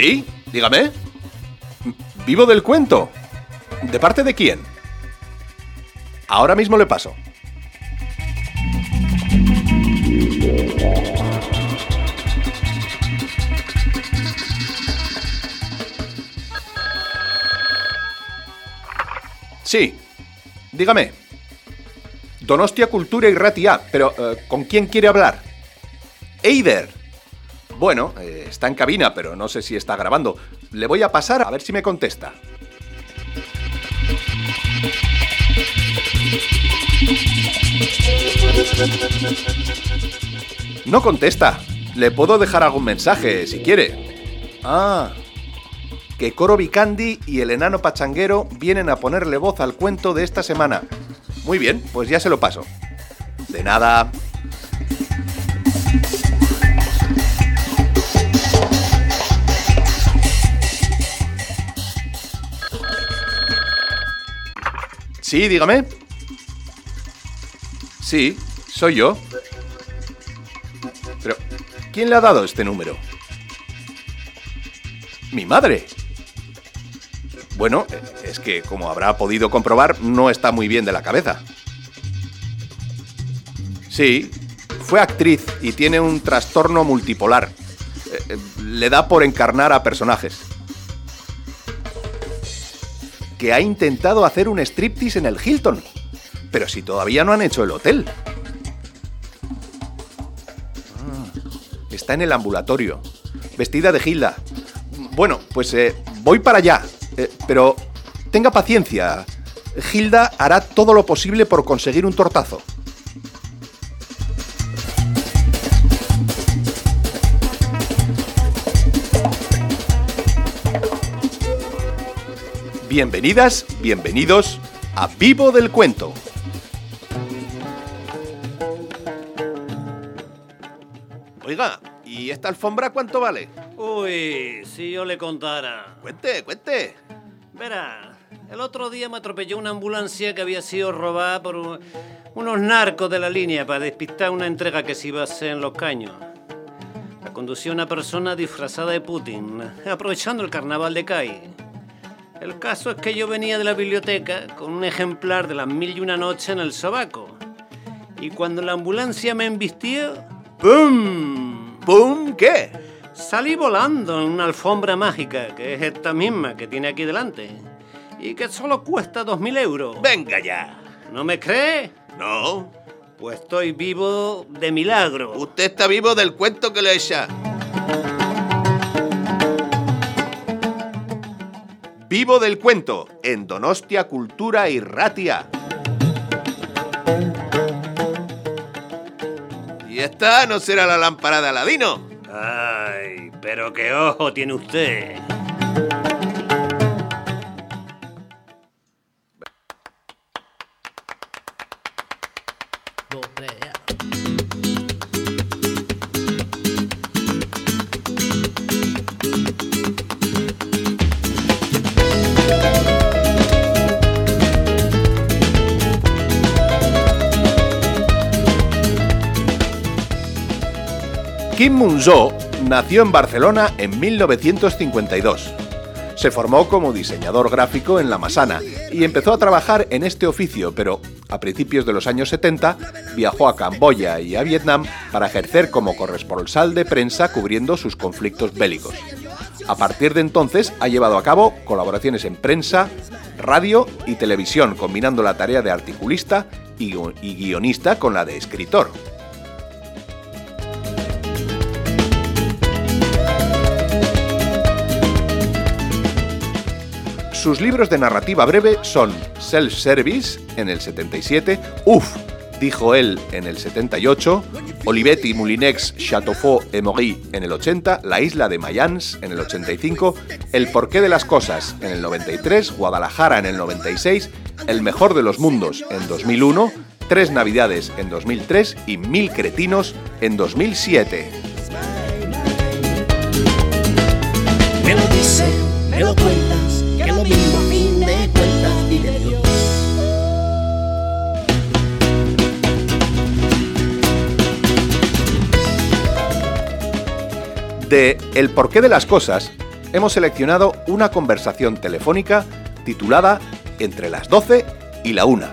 ¿Sí? Dígame. Vivo del cuento. ¿De parte de quién? Ahora mismo le paso. Sí, dígame. Donostia Cultura y Ratia, pero eh, ¿con quién quiere hablar? Eider. Bueno, eh, está en cabina, pero no sé si está grabando. Le voy a pasar a ver si me contesta. No contesta. Le puedo dejar algún mensaje si quiere. Ah, que Coro Vicandi y el enano pachanguero vienen a ponerle voz al cuento de esta semana. Muy bien, pues ya se lo paso. De nada. Sí, dígame. Sí, soy yo. Pero, ¿quién le ha dado este número? Mi madre. Bueno, es que, como habrá podido comprobar, no está muy bien de la cabeza. Sí, fue actriz y tiene un trastorno multipolar. Eh, eh, le da por encarnar a personajes. Que ha intentado hacer un striptease en el Hilton. Pero si todavía no han hecho el hotel. Ah, está en el ambulatorio. Vestida de Gilda. Bueno, pues eh, voy para allá. Eh, pero tenga paciencia. Gilda hará todo lo posible por conseguir un tortazo. Bienvenidas, bienvenidos a Vivo del Cuento. Oiga, ¿y esta alfombra cuánto vale? Uy, si yo le contara. Cuente, cuente. Verá, el otro día me atropelló una ambulancia que había sido robada por un- unos narcos de la línea para despistar una entrega que se iba a hacer en los caños. La conducía una persona disfrazada de Putin, aprovechando el carnaval de CAI. El caso es que yo venía de la biblioteca con un ejemplar de las mil y una noches en el sobaco. Y cuando la ambulancia me embistió, ¡pum! ¿Pum? ¿Qué? Salí volando en una alfombra mágica, que es esta misma que tiene aquí delante, y que solo cuesta 2.000 euros. Venga ya. ¿No me cree? No. Pues estoy vivo de milagro. Usted está vivo del cuento que le echa. Vivo del cuento en Donostia Cultura y Ratia. ¿Y esta no será la lámpara de Aladino? Pero qué ojo tiene usted. Kim Mun-so nació en Barcelona en 1952. Se formó como diseñador gráfico en La Masana y empezó a trabajar en este oficio, pero a principios de los años 70 viajó a Camboya y a Vietnam para ejercer como corresponsal de prensa cubriendo sus conflictos bélicos. A partir de entonces ha llevado a cabo colaboraciones en prensa, radio y televisión, combinando la tarea de articulista y gui- y guionista con la de escritor. Sus libros de narrativa breve son Self-Service en el 77, Uf, dijo él en el 78, Olivetti, Moulinex, Chateaufour et Maury en el 80, La isla de Mayans en el 85, El porqué de las cosas en el 93, Guadalajara en el 96, El mejor de los mundos en 2001 Tres Navidades en 2003 y Mil Cretinos en 2007. Me lo dice, me lo de Dios. De El porqué de las cosas, hemos seleccionado una conversación telefónica titulada Entre las 12 y la 1.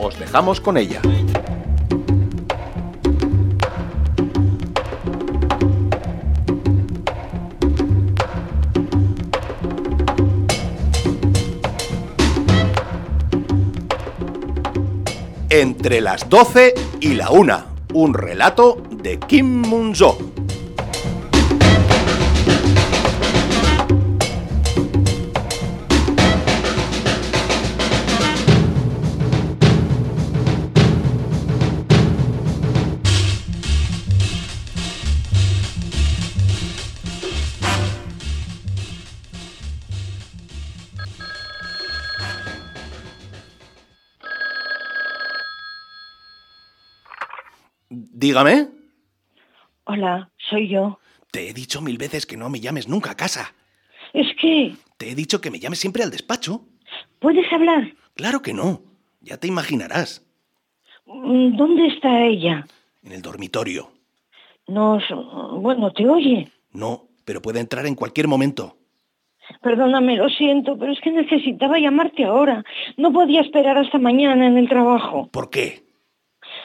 Os dejamos con ella. Entre las 12 y la 1. Un relato de Kim Mun-jo. Dígame. Hola, soy yo. Te he dicho mil veces que no me llames nunca a casa. Es que... Te he dicho que me llames siempre al despacho. ¿Puedes hablar? Claro que no. Ya te imaginarás. Mm, ¿Dónde está ella? En el dormitorio. No, bueno, te oye. No, pero puede entrar en cualquier momento. Perdóname, lo siento, pero es que necesitaba llamarte ahora. No podía esperar hasta mañana en el trabajo. ¿Por qué?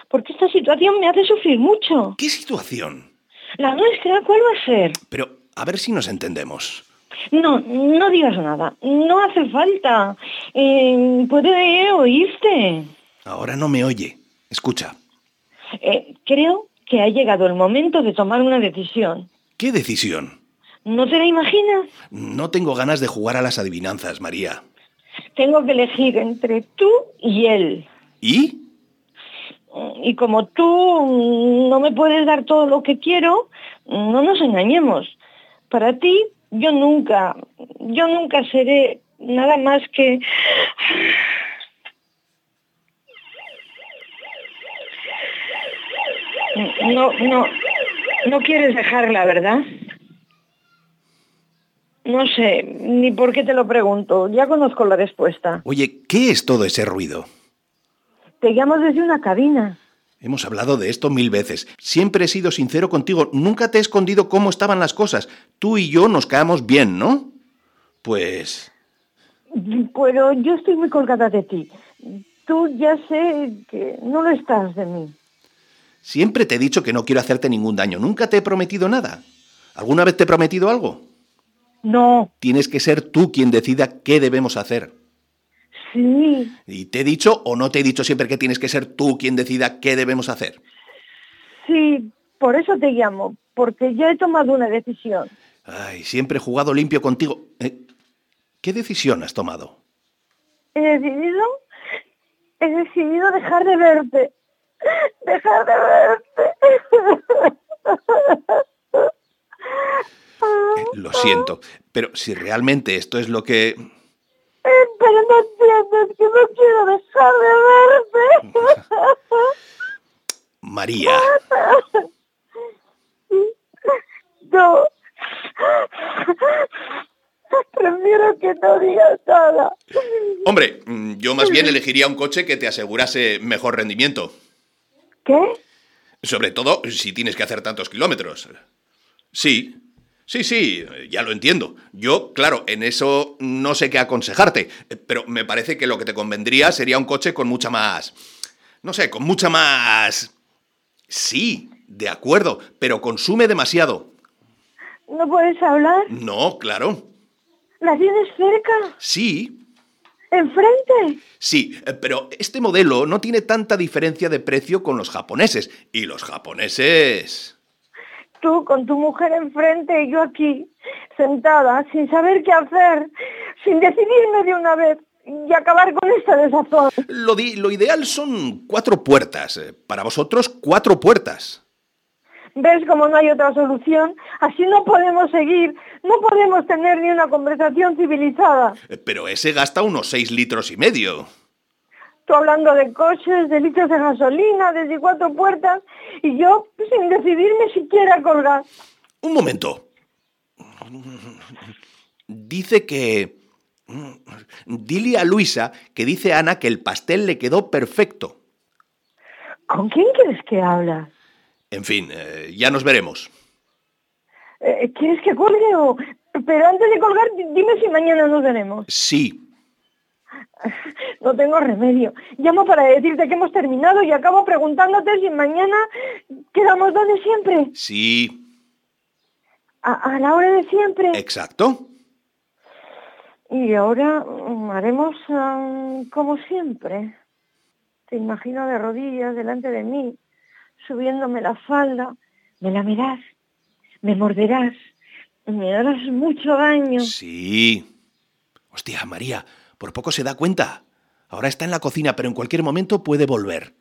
Porque esta situación me hace sufrir mucho. ¿Qué situación? La nuestra, ¿cuál va a ser? Pero a ver si nos entendemos. No, no digas nada. No hace falta. Eh, puede oírte. Ahora no me oye. Escucha. Eh, creo que ha llegado el momento de tomar una decisión. ¿Qué decisión? ¿No te la imaginas? No tengo ganas de jugar a las adivinanzas, María. Tengo que elegir entre tú y él. ¿Y? Y como tú no me puedes dar todo lo que quiero, no nos engañemos. Para ti, yo nunca, yo nunca seré nada más que... No, no, no quieres dejarla, ¿verdad? No sé, ni por qué te lo pregunto. Ya conozco la respuesta. Oye, ¿qué es todo ese ruido? Te llamo desde una cabina. Hemos hablado de esto mil veces. Siempre he sido sincero contigo. Nunca te he escondido cómo estaban las cosas. Tú y yo nos caemos bien, ¿no? Pues... Pero yo estoy muy colgada de ti. Tú ya sé que no lo estás de mí. Siempre te he dicho que no quiero hacerte ningún daño. Nunca te he prometido nada. ¿Alguna vez te he prometido algo? No, Tienes que ser tú quien decida qué debemos hacer. Sí, ¿Y te he dicho o no te he dicho siempre que tienes que ser tú quien decida qué debemos hacer? sí, por eso te llamo, porque ya he tomado una decisión. Ay, siempre he jugado limpio contigo. Eh, ¿Qué decisión has tomado? He decidido, he decidido dejar de verte. Dejar de verte. Eh, lo siento, pero si realmente esto es lo que... Pero no entiendes que no quiero dejar de verte. María, No. Prefiero que no digas nada. hombre, mm, yo más bien elegiría un coche que te asegurase mejor rendimiento. ¿Qué? Sobre todo si tienes que hacer tantos kilómetros. Sí, sí, sí, ya lo entiendo. Yo, claro, en eso no sé qué aconsejarte, pero me parece que lo que te convendría sería un coche con mucha más... No sé, con mucha más... Sí, de acuerdo, pero consume demasiado. ¿No puedes hablar? No, claro. ¿La tienes cerca? Sí, ¿Enfrente? sí, pero este modelo no tiene tanta diferencia de precio con los japoneses. Y los japoneses... Tú con tu mujer enfrente y yo aquí, sentada, sin saber qué hacer, sin decidirme de una vez y acabar con esta desazón. Lo, di- lo ideal son cuatro puertas. eh, Para vosotros, cuatro puertas. ¿Ves cómo no hay otra solución? Así no podemos seguir, no podemos tener ni una conversación civilizada. Eh, Pero ese gasta unos seis litros y medio. Tú hablando de coches, de litros de gasolina, de cuatro puertas, y yo sin decidirme siquiera a colgar. Un momento. Dice que... Dile a Luisa que dice Ana que el pastel le quedó perfecto. ¿Con quién quieres que hablas? En fin, eh, ya nos veremos. Eh, ¿Quieres que colgue o...? Pero antes de colgar, di- dime si mañana nos veremos. Sí, No tengo remedio. Llamo para decirte que hemos terminado y acabo preguntándote si mañana quedamos donde siempre. sí, A, a la hora de siempre. exacto. Y ahora mm, haremos como siempre. Te imagino de rodillas delante de mí, subiéndome la falda. Me lamerás, me morderás, me harás mucho daño. Sí. Hostia, María, por poco se da cuenta. Ahora está en la cocina, pero en cualquier momento puede volver.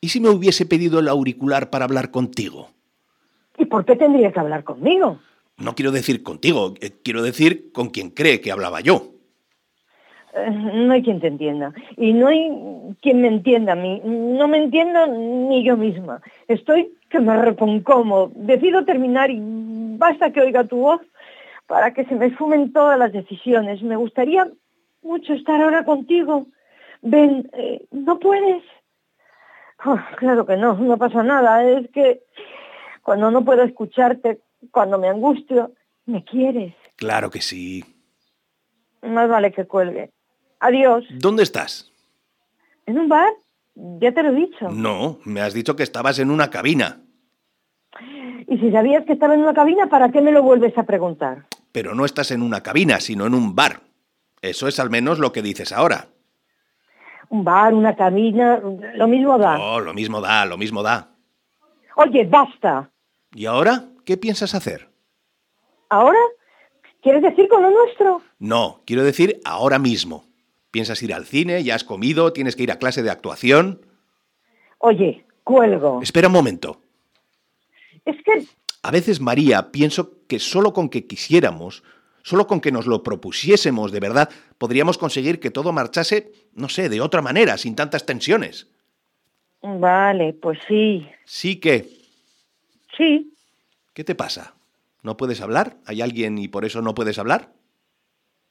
¿Y si me hubiese pedido el auricular para hablar contigo? ¿Y por qué tendría que hablar conmigo? No quiero decir contigo, eh, quiero decir con quien cree que hablaba yo. Eh, no hay quien te entienda. Y no hay quien me entienda a mí. No me entiendo ni yo misma. Estoy que me reponcomo. Decido terminar y basta que oiga tu voz para que se me fumen todas las decisiones. Me gustaría mucho estar ahora contigo. Ven, eh, ¿no puedes? Oh, claro que no, no pasa nada. Es que cuando no puedo escucharte, cuando me angustio, me quieres. Claro que sí. Más vale que cuelgue. Adiós. ¿Dónde estás? ¿En un bar? Ya te lo he dicho. No, me has dicho que estabas en una cabina. Y si sabías que estaba en una cabina, ¿para qué me lo vuelves a preguntar? Pero no estás en una cabina, sino en un bar. Eso es al menos lo que dices ahora. Un bar, una cabina, lo mismo da. Oh, lo mismo da, lo mismo da. Oye, basta. ¿Y ahora qué piensas hacer? ¿Ahora? ¿Quieres decir con lo nuestro? No, quiero decir ahora mismo. ¿Piensas ir al cine? ¿Ya has comido? ¿Tienes que ir a clase de actuación? Oye, cuelgo. Espera un momento. Es que A veces, María, pienso que solo con que quisiéramos, solo con que nos lo propusiésemos de verdad, podríamos conseguir que todo marchase, no sé, de otra manera, sin tantas tensiones. Vale, pues sí, Sí que... sí. ¿Qué te pasa? ¿No puedes hablar? ¿Hay alguien y por eso no puedes hablar?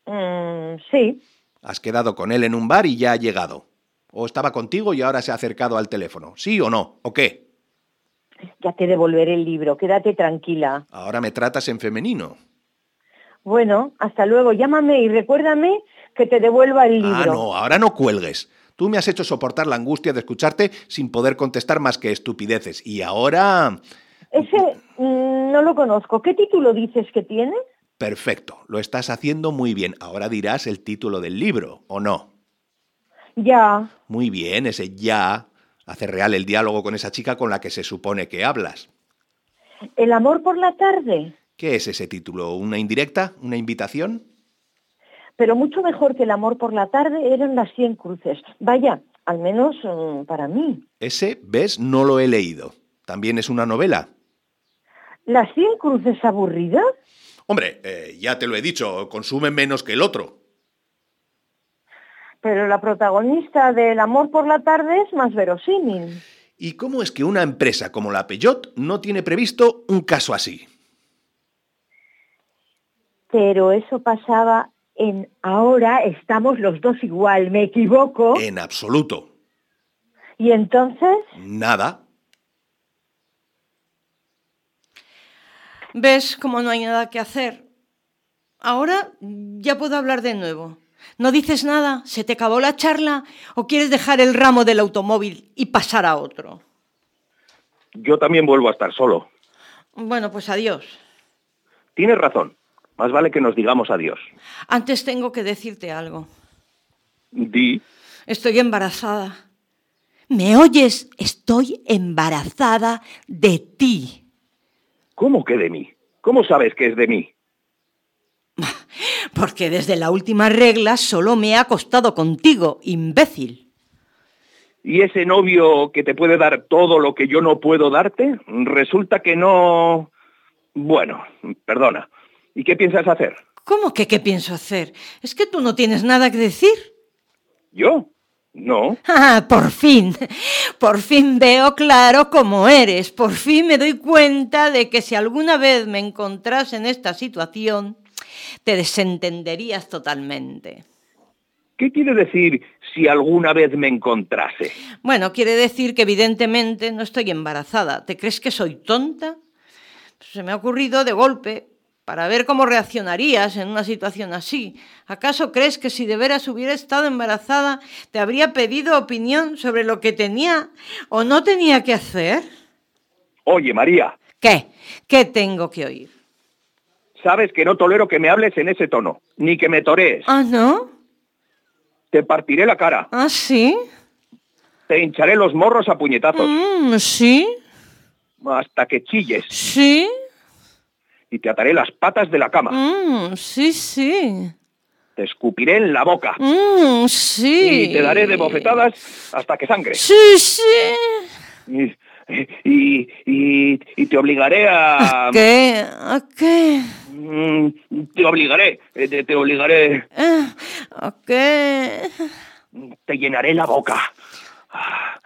Mm, sí. Has quedado con él en un bar y ya ha llegado. ¿O estaba contigo y ahora se ha acercado al teléfono? ¿Sí o no? ¿O qué? Ya te devolveré el libro, quédate tranquila. Ahora me tratas en femenino. Bueno, hasta luego. Llámame y recuérdame que te devuelva el libro. Ah, no, ahora no cuelgues. Tú me has hecho soportar la angustia de escucharte sin poder contestar más que estupideces. Y ahora... Ese mm, no lo conozco. ¿Qué título dices que tiene? Perfecto, lo estás haciendo muy bien. Ahora dirás el título del libro, ¿o no? Ya. Muy bien, ese ya hace real el diálogo con esa chica con la que se supone que hablas. El amor por la tarde. ¿Qué es ese título? ¿Una indirecta? ¿Una invitación? Pero mucho mejor que el amor por la tarde eran las cien cruces. Vaya, al menos mm, para mí. Ese, ves, no lo he leído. ¿También es una novela? ¿Las cien cruces aburridas? Hombre, eh, ya te lo he dicho, consume menos que el otro. Pero la protagonista del amor por la tarde es más verosímil. ¿Y cómo es que una empresa como la Peugeot no tiene previsto un caso así? Pero eso pasaba en ahora estamos los dos igual, me equivoco. En absoluto. Y entonces, Nada. ¿Ves cómo no hay nada que hacer? Ahora ya puedo hablar de nuevo. ¿No dices nada? ¿Se te acabó la charla? ¿O quieres dejar el ramo del automóvil y pasar a otro? Yo también vuelvo a estar solo. Bueno, pues adiós. Tienes razón. Más vale que nos digamos adiós. Antes tengo que decirte algo. Di, Estoy embarazada. ¿Me oyes? Estoy embarazada de ti. ¿cómo que de mí? ¿Cómo sabes que es de mí? Porque desde la última regla solo me he acostado contigo, imbécil. ¿Y ese novio que te puede dar todo lo que yo no puedo darte? Resulta que no... Bueno, perdona. ¿Y qué piensas hacer? ¿Cómo que qué pienso hacer? ¿Es que tú no tienes nada que decir? ¿Yo? No. Ah, por fin, por fin veo claro cómo eres, por fin me doy cuenta de que si alguna vez me encontrase en esta situación, te desentenderías totalmente. ¿Qué quiere decir si alguna vez me encontrase? Bueno, quiere decir que evidentemente no estoy embarazada. ¿Te crees que soy tonta? Se me ha ocurrido de golpe para ver cómo reaccionarías en una situación así. ¿Acaso crees que si de veras hubiera estado embarazada te habría pedido opinión sobre lo que tenía o no tenía que hacer? Oye, María, ¿Qué? ¿Qué tengo que oír? sabes que no tolero que me hables en ese tono, ni que me torees. ¿Ah, no? Te partiré la cara, ¿Ah, sí? te hincharé los morros a puñetazos, Mm, ¿Sí? hasta que chilles, ¿Sí? Y te ataré las patas de la cama. Mm, sí, sí. Te escupiré en la boca, Mm, sí. y te daré de bofetadas hasta que sangre. Sí, sí. Y, y, y- y te obligaré a... ¿Qué? ¿A qué? Mm, Te obligaré, eh, te, te obligaré, Eh, ¿A qué? te llenaré la boca. Ah,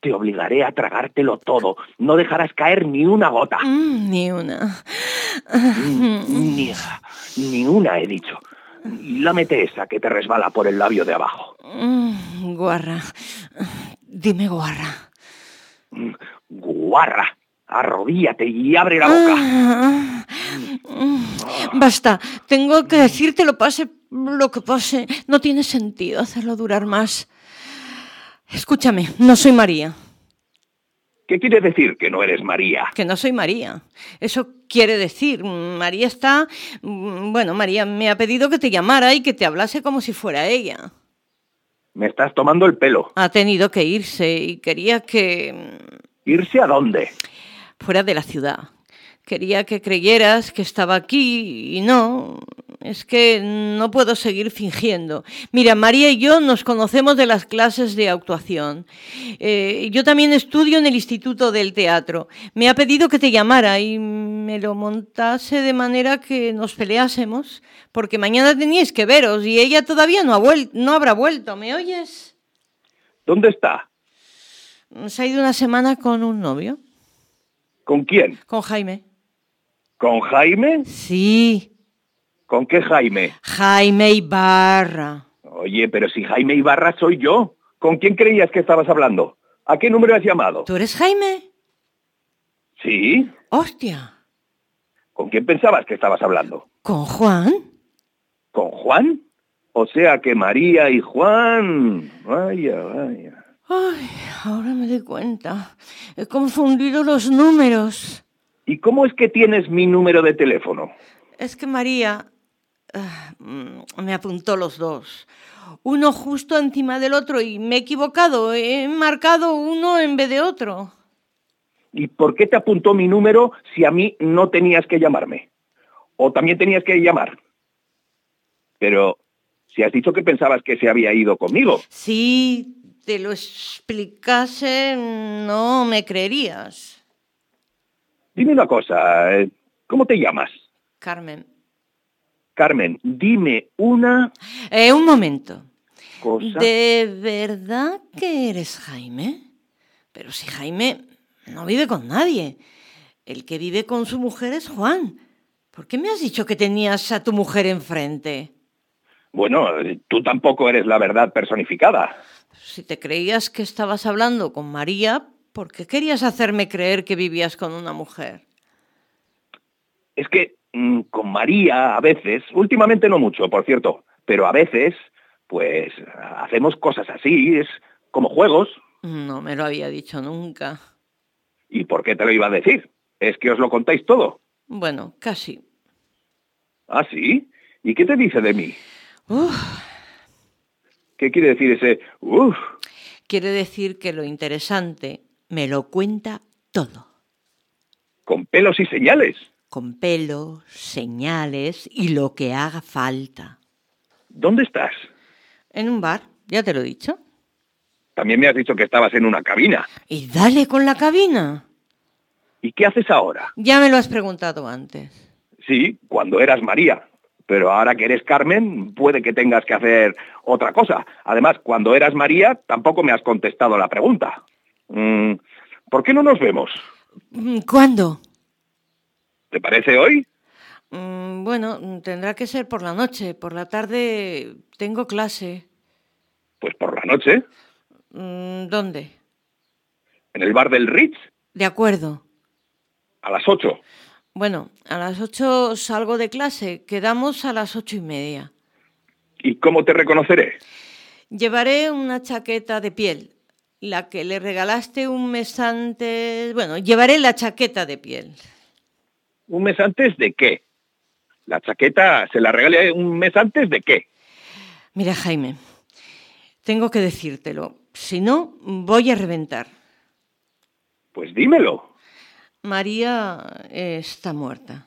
Te obligaré a tragártelo todo. No dejarás caer ni una gota. Mm, ni una. Ni, ni una, he dicho. Lámete esa que te resbala por el labio de abajo. Mm, guarra. Dime guarra. Guarra, arrodíllate y abre la boca. Ah, Basta, tengo que decirte lo pase lo que pase. No tiene sentido hacerlo durar más. Escúchame, no soy María. ¿Qué quiere decir que no eres María? Que no soy María. Eso quiere decir, María está... Bueno, María me ha pedido que te llamara y que te hablase como si fuera ella. Me estás tomando el pelo. Ha tenido que irse y quería que... ¿Irse a dónde? fuera de la ciudad. Quería que creyeras que estaba aquí y no. Es que no puedo seguir fingiendo. Mira, María y yo nos conocemos de las clases de actuación. Eh, yo también estudio en el Instituto del Teatro. Me ha pedido que te llamara y me lo montase de manera que nos peleásemos, porque mañana teníais que veros y ella todavía no, ha vuel- no habrá vuelto. ¿Me oyes? ¿Dónde está? Se ha ido una semana con un novio, ¿Con quién? con Jaime. ¿Con Jaime? Sí, ¿Con qué Jaime? Jaime Ibarra. Oye, pero si Jaime Ibarra soy yo. ¿Con quién creías que estabas hablando? ¿A qué número has llamado? ¿Tú eres Jaime? Sí. Hostia. ¿Con quién pensabas que estabas hablando? ¿Con Juan? ¿Con Juan? O sea que María y Juan. Vaya, vaya. Ay, ahora me doy cuenta. He confundido los números. ¿Y cómo es que tienes mi número de teléfono? Es que María ah, mm, me apuntó los dos. Uno justo encima del otro y me he equivocado. He marcado uno en vez de otro. ¿Y por qué te apuntó mi número si a mí no tenías que llamarme? ¿O también tenías que llamar? Pero si has dicho que pensabas que se había ido conmigo. Si te lo explicase, no me creerías. Dime una cosa, eh, ¿cómo te llamas? Carmen. Carmen, dime una Eh, un momento. cosa. ¿De verdad que eres Jaime? Pero si Jaime no vive con nadie. El que vive con su mujer es Juan. ¿Por qué me has dicho que tenías a tu mujer enfrente? Bueno, tú tampoco eres la verdad personificada. Si te creías que estabas hablando con María, ¿por qué querías hacerme creer que vivías con una mujer? Es que con María a veces, últimamente no mucho, por cierto, pero a veces, pues hacemos cosas así, es como juegos. No me lo había dicho nunca. ¿Y por qué te lo iba a decir? Es que os lo contáis todo. Bueno, casi. ¿Ah, sí? ¿Y qué te dice de mí? Uf, ¿Qué quiere decir ese uff? quiere decir que lo interesante me lo cuenta todo. Con pelos y señales. Con pelos, señales y lo que haga falta. ¿Dónde estás? En un bar, ya te lo he dicho. También me has dicho que estabas en una cabina. Y dale con la cabina. ¿Y qué haces ahora? Ya me lo has preguntado antes. Sí, cuando eras María. Pero ahora que eres Carmen, puede que tengas que hacer otra cosa. Además, cuando eras María, tampoco me has contestado la pregunta. Mm, ¿Por qué no nos vemos? Mm, ¿Cuándo? ¿Te parece hoy? Mm, Bueno, tendrá que ser por la noche. Por la tarde tengo clase. Pues por la noche, Mm, ¿Dónde? en el bar del Ritz, De acuerdo. a las 8. Bueno, a las ocho salgo de clase. Quedamos a las ocho y media. ¿Y cómo te reconoceré? Llevaré una chaqueta de piel, la que le regalaste un mes antes. Bueno, llevaré la chaqueta de piel. ¿Un mes antes de qué? La chaqueta se la regalé un mes antes de qué? Mira, Jaime, tengo que decírtelo. Si no, voy a reventar. Pues dímelo. María eh, está muerta.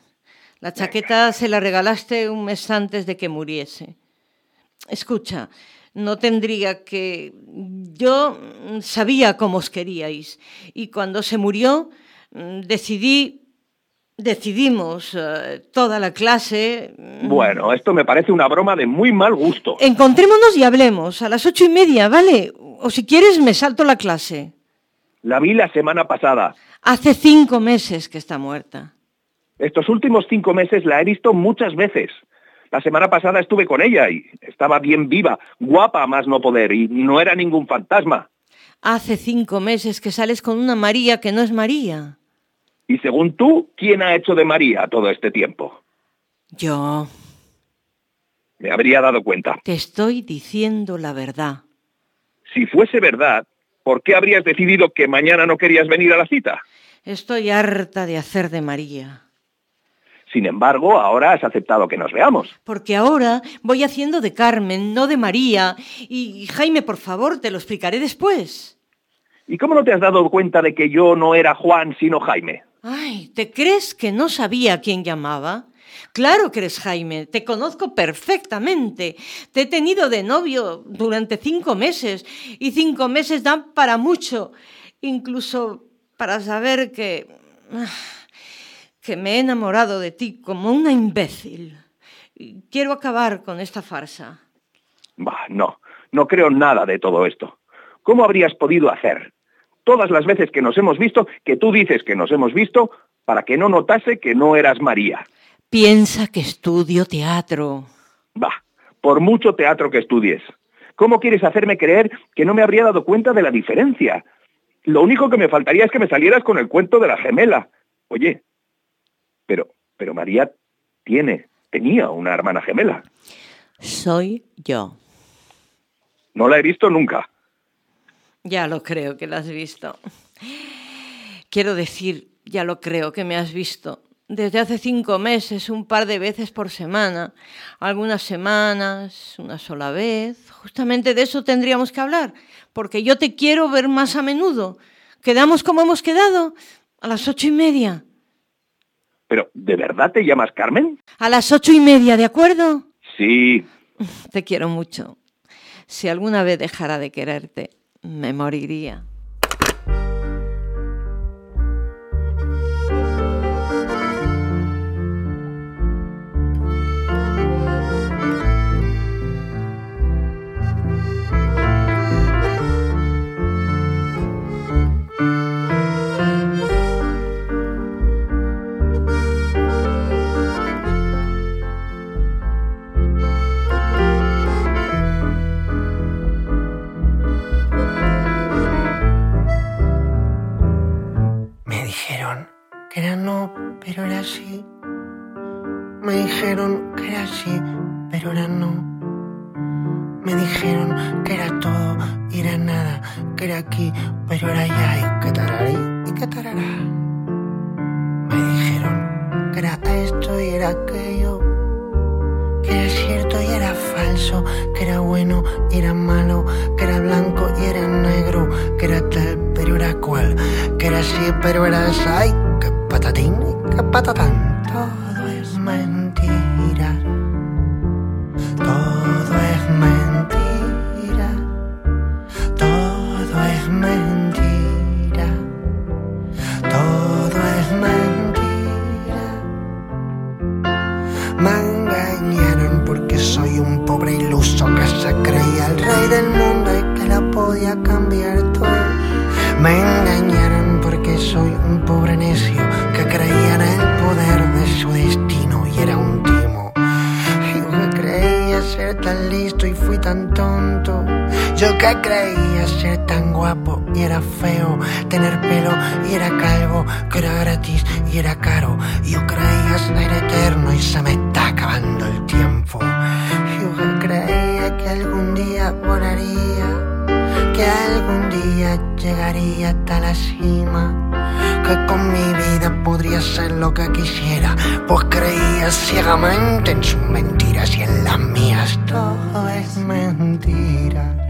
La chaqueta se la regalaste un mes antes de que muriese. Escucha, no tendría que... Yo mm, sabía cómo os queríais y cuando se murió mm, decidí... Decidimos eh, toda la clase... mm, Bueno, esto me parece una broma de muy mal gusto. Encontrémonos y hablemos a las ocho y media, ¿vale? O si quieres me salto la clase. La vi la semana pasada. Hace cinco meses que está muerta. Estos últimos cinco meses la he visto muchas veces. La semana pasada estuve con ella y estaba bien viva, guapa más no poder, y no era ningún fantasma. Hace cinco meses que sales con una María que no es María. Y según tú, ¿quién ha hecho de María todo este tiempo? Yo Me habría dado cuenta. te estoy diciendo la verdad. Si fuese verdad, ¿por qué habrías decidido que mañana no querías venir a la cita? Estoy harta de hacer de María. Sin embargo, ahora has aceptado que nos veamos. Porque ahora voy haciendo de Carmen, no de María. Y Jaime, por favor, te lo explicaré después. ¿Y cómo no te has dado cuenta de que yo no era Juan, sino Jaime? Ay, ¿te crees que no sabía a quién llamaba? Claro que eres Jaime, te conozco perfectamente. Te he tenido de novio durante cinco meses y cinco meses dan para mucho, incluso para saber que... ah, que me he enamorado de ti como una imbécil. Quiero acabar con esta farsa. Bah, no, no creo nada de todo esto. ¿Cómo habrías podido hacer? Todas las veces que nos hemos visto, que tú dices que nos hemos visto, para que no notase que no eras María. Piensa que estudio teatro. Bah, por mucho teatro que estudies. ¿Cómo quieres hacerme creer que no me habría dado cuenta de la diferencia? Lo único que me faltaría es que me salieras con el cuento de la gemela. Oye, pero, pero María tiene, tenía una hermana gemela. Soy yo. No la he visto nunca. Ya lo creo que la has visto. Quiero decir, ya lo creo que me has visto. Desde hace cinco meses, un par de veces por semana, algunas semanas, una sola vez. Justamente de eso tendríamos que hablar, porque yo te quiero ver más a menudo. ¿Quedamos como hemos quedado? A las ocho y media. Pero, ¿de verdad te llamas Carmen? A las ocho y media, ¿de acuerdo? Sí, Te quiero mucho. Si alguna vez dejara de quererte, me moriría. Y que tararí y que tarará. Me dijeron que era esto y era aquello, que era cierto y era falso, que era bueno y era malo, que era blanco y era negro, que era tal pero era cual, que era así pero era ay, que patatín y que patatán. Que creía ser tan guapo y era feo, tener pelo y era calvo, que era gratis y era caro. Yo creía ser eterno y se me está acabando el tiempo. Yo creía que algún día volaría, que algún día llegaría hasta la cima, que con mi vida podría ser lo que quisiera, pues creía ciegamente en sus mentiras y en las mías todo es mentira.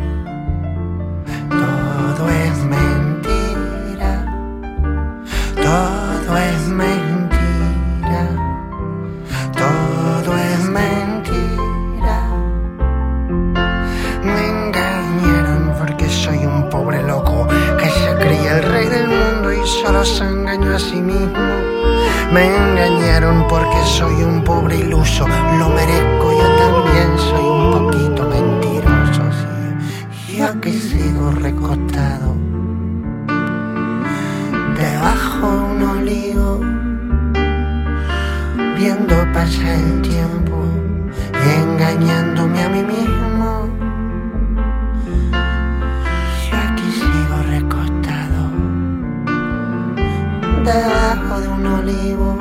Pobre loco que se creía el rey del mundo y solo se engañó a sí mismo. Me engañaron porque soy un pobre iluso, lo merezco, yo también soy un poquito mentiroso. Sí. Que sigo recostado debajo de un olivo, viendo pasar el tiempo y engañándome a mí mismo. Debajo de un olivo,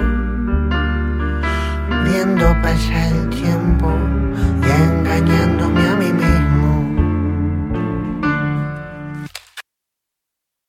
viendo pasar